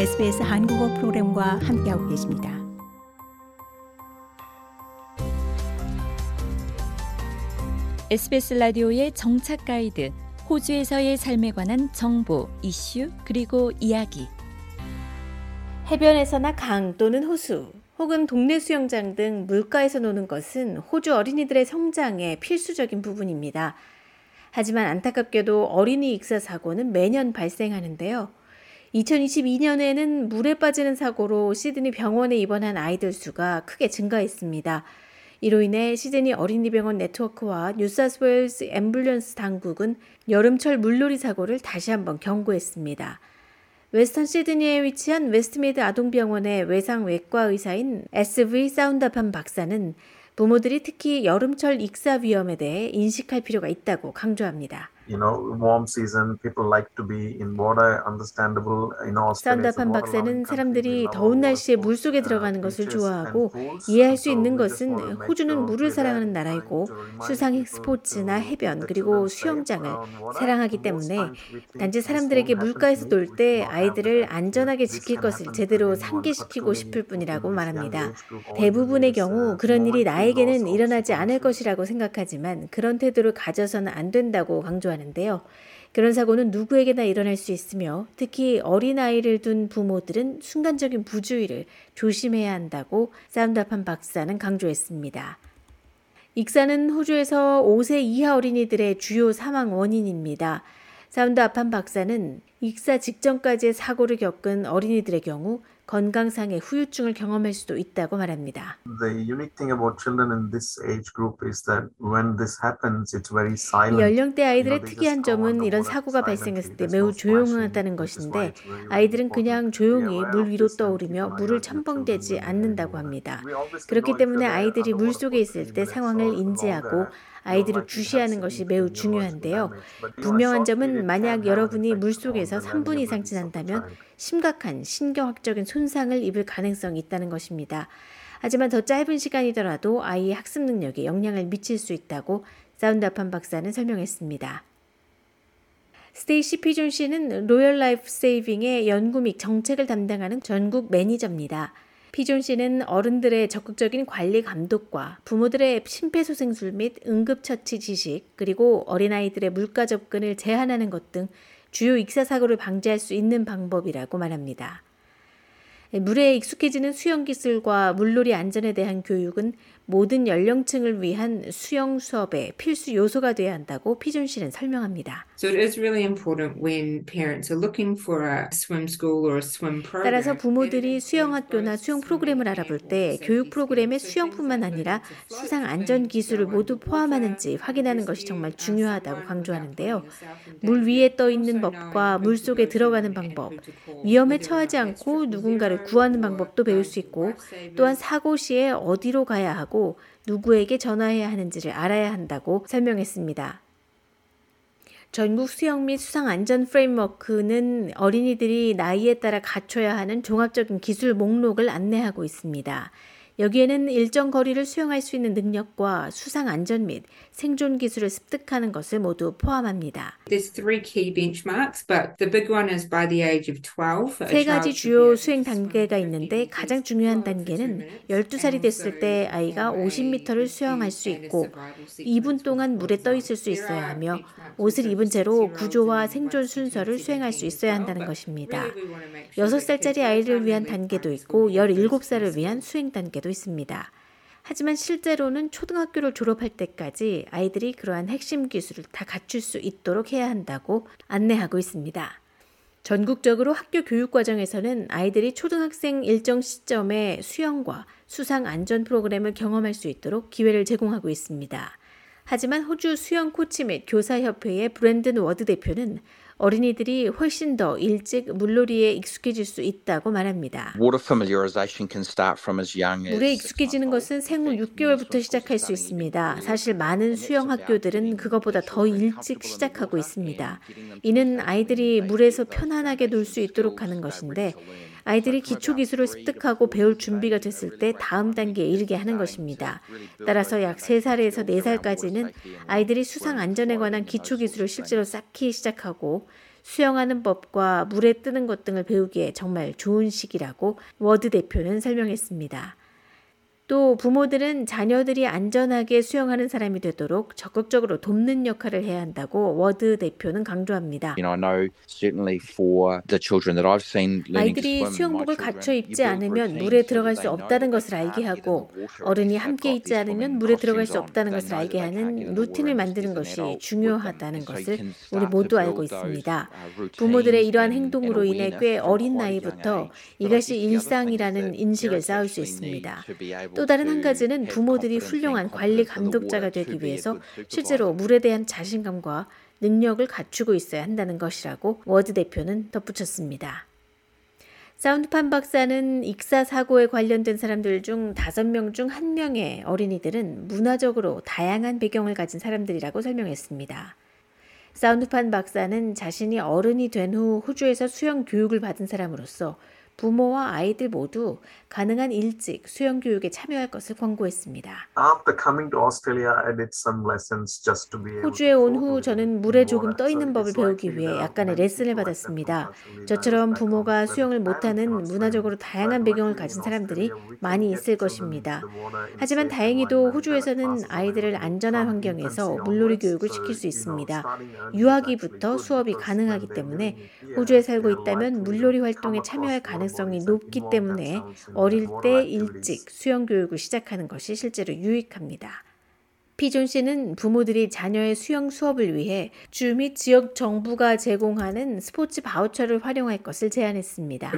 SBS 한국어 프로그램과 함께하고 계십니다. SBS 라디오의 정착 가이드, 호주에서의 삶에 관한 정보, 이슈, 그리고 이야기. 해변에서나 강 또는 호수, 혹은 동네 수영장 등 물가에서 노는 것은 호주 어린이들의 성장에 필수적인 부분입니다. 하지만 안타깝게도 어린이 익사 사고는 매년 발생하는데요. 2022년에는 물에 빠지는 사고로 시드니 병원에 입원한 아이들 수가 크게 증가했습니다. 이로 인해 시드니 어린이병원 네트워크와 뉴사우스웨일스 앰뷸런스 당국은 여름철 물놀이 사고를 다시 한번 경고했습니다. 웨스턴 시드니에 위치한 웨스트미드 아동병원의 외상외과 의사인 SV 사운다판 박사는 부모들이 특히 여름철 익사 위험에 대해 인식할 필요가 있다고 강조합니다. You know, warm season, people like to be in water, understandable. You know, 산다판 박사는 사람들이 더운 날씨에 물 속에 들어가는 것을 좋아하고 이해할 수 있는 것은 호주는 물을 사랑하는 나라이고 수상 스포츠나 해변 그리고 수영장을 사랑하기 때문에 단지 사람들에게 물가에서 놀 때 아이들을 안전하게 지킬 것을 제대로 상기시키고 싶을 뿐이라고 말합니다. 대부분의 경우 그런 일이 나에게는 일어나지 않을 것이라고 생각하지만 그런 태도를 가져서는 안 된다고 강조 하는 하는데요. 그런 사고는 누구에게나 일어날 수 있으며 특히 어린아이를 둔 부모들은 순간적인 부주의를 조심해야 한다고 사운드판 박사는 강조했습니다. 익사는 호주에서 5세 이하 어린이들의 주요 사망 원인입니다. 사운드 아판 박사는 익사 직전까지의 사고를 겪은 어린이들의 경우 건강상의 후유증을 경험할 수도 있다고 말합니다. 연령대 아이들의 특이한 점은 이런 사고가 발생했을 때 매우 조용하다는 것인데 아이들은 그냥 조용히 물 위로 떠오르며 물을 첨벙대지 않는다고 합니다. 그렇기 때문에 아이들이 물 속에 있을 때 상황을 인지하고 아이들을 주시하는 것이 매우 중요한데요. 분명한 점은 만약 여러분이 물속에서 3분 이상 지난다면 심각한 신경학적인 손상을 입을 가능성이 있다는 것입니다. 하지만 더 짧은 시간이더라도 아이의 학습 능력에 영향을 미칠 수 있다고 사운드아판 박사는 설명했습니다. 스테이시 피존 씨는 Royal Life Saving의 연구 및 정책을 담당하는 전국 매니저입니다. 피존 씨는 어른들의 적극적인 관리 감독과 부모들의 심폐소생술 및 응급처치 지식, 그리고 어린아이들의 물가 접근을 제한하는 것 등 주요 익사 사고를 방지할 수 있는 방법이라고 말합니다. 물에 익숙해지는 수영 기술과 물놀이 안전에 대한 교육은 모든 연령층을 위한 수영 수업의 필수 요소가 되어야 한다고 피존 씨는 설명합니다. 따라서 부모들이 수영 학교나 수영 프로그램을 알아볼 때 교육 프로그램에 수영뿐만 아니라 수상 안전 기술을 모두 포함하는지 확인하는 것이 정말 중요하다고 강조하는데요. 물 위에 떠 있는 법과 물 속에 들어가는 방법, 위험에 처하지 않고 누군가를 구하는 방법도 배울 수 있고 또한 사고 시에 어디로 가야 하고 누구에게 전화해야 하는지를 알아야 한다고 설명했습니다. 전국 수영 및 수상 안전 프레임워크는 어린이들이 나이에 따라 갖춰야 하는 종합적인 기술 목록을 안내하고 있습니다. 여기에는 일정 거리를 수영할 수 있는 능력과 수상 안전 및 생존 기술을 습득하는 것을 모두 포함합니다. 세 가지 주요 수행 단계가 있는데 가장 중요한 단계는 12살이 됐을 때 아이가 50m를 수영할 수 있고 2분 동안 물에 떠 있을 수 있어야 하며 옷을 입은 채로 구조와 생존 순서를 수행할 수 있어야 한다는 것입니다. 6살짜리 아이를 위한 단계도 있고 17살을 위한 수행 단계도 있습니다. 하지만 실제로는 초등학교를 졸업할 때까지 아이들이 그러한 핵심 기술을 다 갖출 수 있도록 해야 한다고 안내하고 있습니다. 전국적으로 학교 교육 과정에서는 아이들이 초등학생 일정 시점에 수영과 수상 안전 프로그램을 경험할 수 있도록 기회를 제공하고 있습니다. 하지만 호주 수영 코치 및 교사협회의 브랜든 워드 대표는 어린이들이 훨씬 더 일찍 물놀이에 익숙해질 수 있다고 말합니다. 물에 익숙해지는 것은 생후 6개월부터 시작할 수 있습니다. 사실 많은 수영 학교들은 그것보다 더 일찍 시작하고 있습니다. 이는 아이들이 물에서 편안하게 놀 수 있도록 하는 것인데 아이들이 기초 기술을 습득하고 배울 준비가 됐을 때 다음 단계에 이르게 하는 것입니다. 따라서 약 3살에서 4살까지는 아이들이 수상 안전에 관한 기초 기술을 실제로 쌓기 시작하고 수영하는 법과 물에 뜨는 것 등을 배우기에 정말 좋은 시기라고 워드 대표는 설명했습니다. 또 부모들은 자녀들이 안전하게 수영하는 사람이 되도록 적극적으로 돕는 역할을 해야 한다고 워드 대표는 강조합니다. 아이들이 수영복을 갖춰 입지 않으면 물에 들어갈 수 없다는 것을 알게 하고 어른이 함께 있지 않으면 물에 들어갈 수 없다는 것을 알게 하는 루틴을 만드는 것이 중요하다는 것을 우리 모두 알고 있습니다. 부모들의 이러한 행동으로 인해 꽤 어린 나이부터 이것이 일상이라는 인식을 쌓을 수 있습니다. 또 다른 한 가지는 부모들이 훌륭한 관리 감독자가 되기 위해서 실제로 물에 대한 자신감과 능력을 갖추고 있어야 한다는 것이라고 워드 대표는 덧붙였습니다. 사운드판 박사는 익사 사고에 관련된 사람들 중 다섯 명중한 명의 어린이들은 문화적으로 다양한 배경을 가진 사람들이라고 설명했습니다. 사운드판 박사는 자신이 어른이 된 후 호주에서 수영 교육을 받은 사람으로서 부모와 아이들 모두 가능한 일찍 수영 교육에 참여할 것을 권고했습니다. 호주에 온 후 저는 물에 조금 떠 있는 법을 배우기 위해 약간의 레슨을 받았습니다. 저처럼 부모가 수영을 못하는 문화적으로 다양한 배경을 가진 사람들이 많이 있을 것입니다. 하지만 다행히도 호주에서는 아이들을 안전한 환경에서 물놀이 교육을 시킬 수 있습니다. 유아기부터 수업이 가능하기 때문에 호주에 살고 있다면 물놀이 활동에 참여할 가능성이 가능성이 높기 때문에 어릴 때 일찍 수영 교육을 시작하는 것이 실제로 유익합니다. 피존 씨는 부모들이 자녀의 수영 수업을 위해 주 및 지역 정부가 제공하는 스포츠 바우처를 활용할 것을 제안했습니다.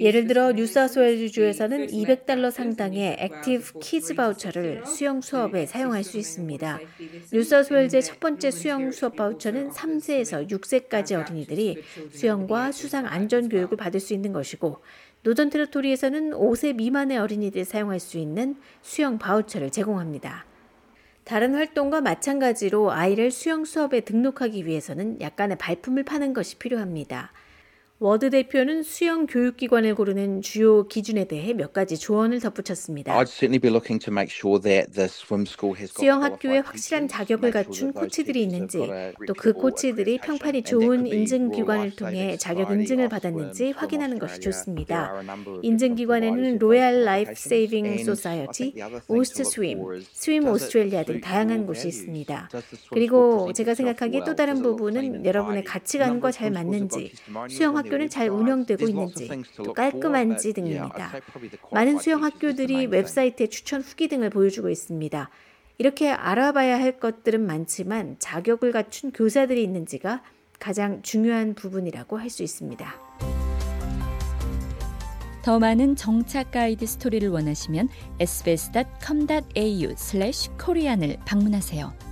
예를 들어 뉴사우스웨일즈주에서는 200달러 상당의 Active Kids 바우처를 수영 수업에 사용할 수 있습니다. 뉴사우스웨일즈의 첫 번째 수영 수업 바우처는 3세에서 6세까지 어린이들이 수영과 수상 안전 교육을 받을 수 있는 것이고 노던 테리토리에서는 5세 미만의 어린이들이 사용할 수 있는 수영 바우처를 제공합니다. 다른 활동과 마찬가지로 아이를 수영 수업에 등록하기 위해서는 약간의 발품을 파는 것이 필요합니다. 워드 대표는 수영 교육기관을 고르는 주요 기준에 대해 몇 가지 조언을 덧붙였습니다. 수영 학교에 확실한 자격을 갖춘 코치들이 있는지, 또 그 코치들이 평판이 좋은 인증 기관을 통해 자격 인증을 받았는지 확인하는 것이 좋습니다. 인증 기관에는 Royal Life Saving Society, AUSTSWIM, Swim Australia 등 다양한 곳이 있습니다. 그리고 제가 생각하기에 또 다른 부분은 여러분의 가치관과 잘 맞는지, 수영 학교 학교는 잘 운영되고 있는지, 또 깔끔한지 등입니다. 많은 수영 학교들이 웹사이트에 추천 후기 등을 보여주고 있습니다. 이렇게 알아봐야 할 것들은 많지만 자격을 갖춘 교사들이 있는지가 가장 중요한 부분이라고 할 수 있습니다. 더 많은 정착 가이드 스토리를 원하시면 sbs.com.au/korean을 방문하세요.